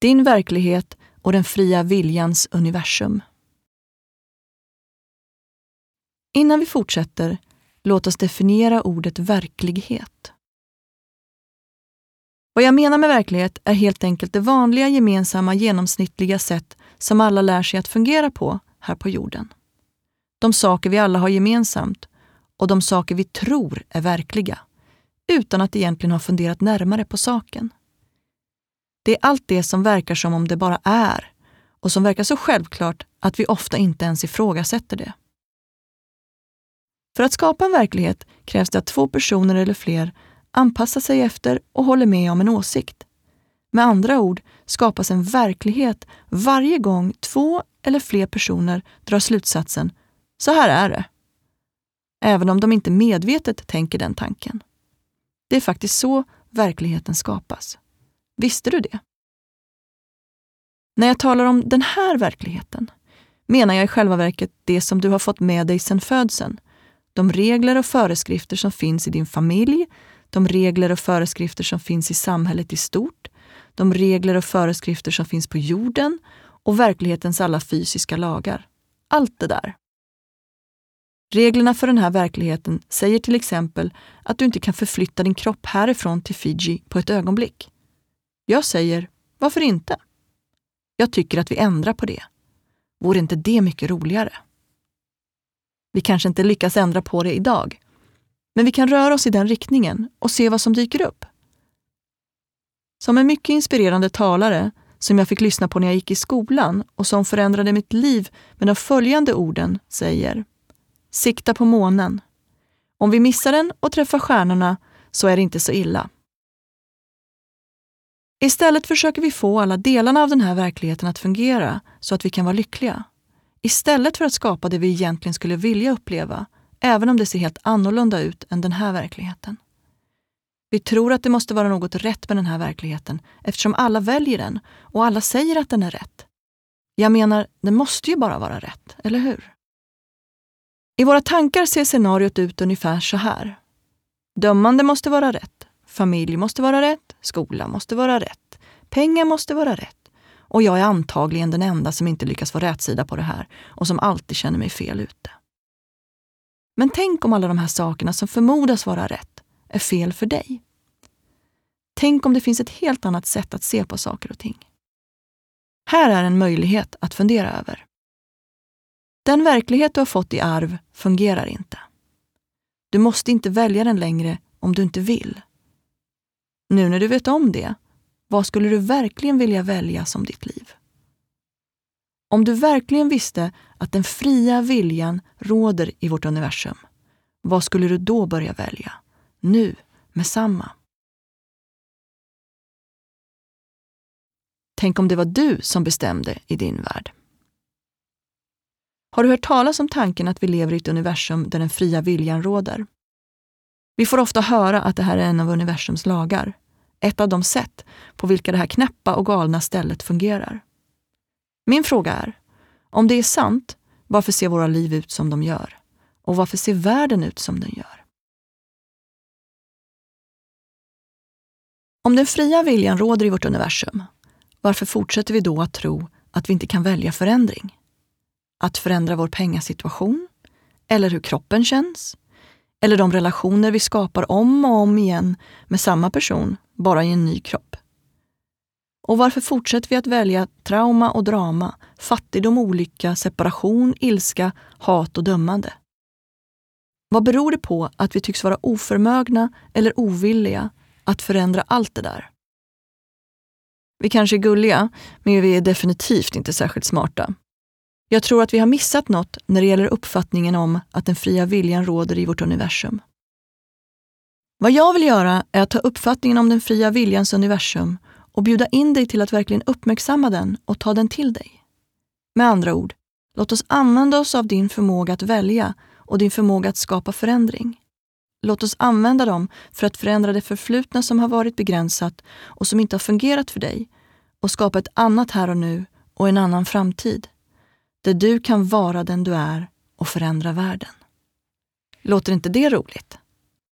Din verklighet och den fria viljans universum. Innan vi fortsätter, låt oss definiera ordet verklighet. Vad jag menar med verklighet är helt enkelt det vanliga, gemensamma, genomsnittliga sätt som alla lär sig att fungera på här på jorden. De saker vi alla har gemensamt och de saker vi tror är verkliga, utan att egentligen ha funderat närmare på saken. Det är allt det som verkar som om det bara är och som verkar så självklart att vi ofta inte ens ifrågasätter det. För att skapa en verklighet krävs det att två personer eller fler anpassar sig efter och håller med om en åsikt. Med andra ord skapas en verklighet varje gång två eller fler personer drar slutsatsen så här är det. Även om de inte medvetet tänker den tanken. Det är faktiskt så verkligheten skapas. Visste du det? När jag talar om den här verkligheten menar jag i själva verket det som du har fått med dig sedan födseln. De regler och föreskrifter som finns i din familj, de regler och föreskrifter som finns i samhället i stort, de regler och föreskrifter som finns på jorden och verklighetens alla fysiska lagar. Allt det där. Reglerna för den här verkligheten säger till exempel att du inte kan förflytta din kropp härifrån till Fiji på ett ögonblick. Jag säger, varför inte? Jag tycker att vi ändrar på det. Vore inte det mycket roligare? Vi kanske inte lyckas ändra på det idag, men vi kan röra oss i den riktningen och se vad som dyker upp. Som en mycket inspirerande talare som jag fick lyssna på när jag gick i skolan och som förändrade mitt liv med de följande orden säger Sikta på månen. Om vi missar den och träffar stjärnorna så är det inte så illa. Istället försöker vi få alla delarna av den här verkligheten att fungera så att vi kan vara lyckliga. Istället för att skapa det vi egentligen skulle vilja uppleva, även om det ser helt annorlunda ut än den här verkligheten. Vi tror att det måste vara något rätt med den här verkligheten eftersom alla väljer den och alla säger att den är rätt. Jag menar, den måste ju bara vara rätt, eller hur? I våra tankar ser scenariot ut ungefär så här. Dömande måste vara rätt. Familj måste vara rätt. Skola måste vara rätt. Pengar måste vara rätt. Och jag är antagligen den enda som inte lyckas få rätsida på det här och som alltid känner mig fel ute. Men tänk om alla de här sakerna som förmodas vara rätt är fel för dig. Tänk om det finns ett helt annat sätt att se på saker och ting. Här är en möjlighet att fundera över. Den verklighet du har fått i arv fungerar inte. Du måste inte välja den längre om du inte vill. Nu när du vet om det, vad skulle du verkligen vilja välja som ditt liv? Om du verkligen visste att den fria viljan råder i vårt universum, vad skulle du då börja välja? Nu, med samma. Tänk om det var du som bestämde i din värld. Har du hört talas om tanken att vi lever i ett universum där den fria viljan råder? Vi får ofta höra att det här är en av universums lagar. Ett av de sätt på vilka det här knäppa och galna stället fungerar. Min fråga är, om det är sant, varför ser våra liv ut som de gör? Och varför ser världen ut som den gör? Om den fria viljan råder i vårt universum, varför fortsätter vi då att tro att vi inte kan välja förändring? att förändra vår pengasituation, eller hur kroppen känns, eller de relationer vi skapar om och om igen med samma person, bara i en ny kropp. Och varför fortsätter vi att välja trauma och drama, fattigdom, olycka, separation, ilska, hat och dömande? Vad beror det på att vi tycks vara oförmögna eller ovilliga att förändra allt det där? Vi kanske är gulliga, men vi är definitivt inte särskilt smarta. Jag tror att vi har missat något när det gäller uppfattningen om att den fria viljan råder i vårt universum. Vad jag vill göra är att ta uppfattningen om den fria viljans universum och bjuda in dig till att verkligen uppmärksamma den och ta den till dig. Med andra ord, låt oss använda oss av din förmåga att välja och din förmåga att skapa förändring. Låt oss använda dem för att förändra det förflutna som har varit begränsat och som inte har fungerat för dig och skapa ett annat här och nu och en annan framtid där du kan vara den du är och förändra världen. Låter inte det roligt?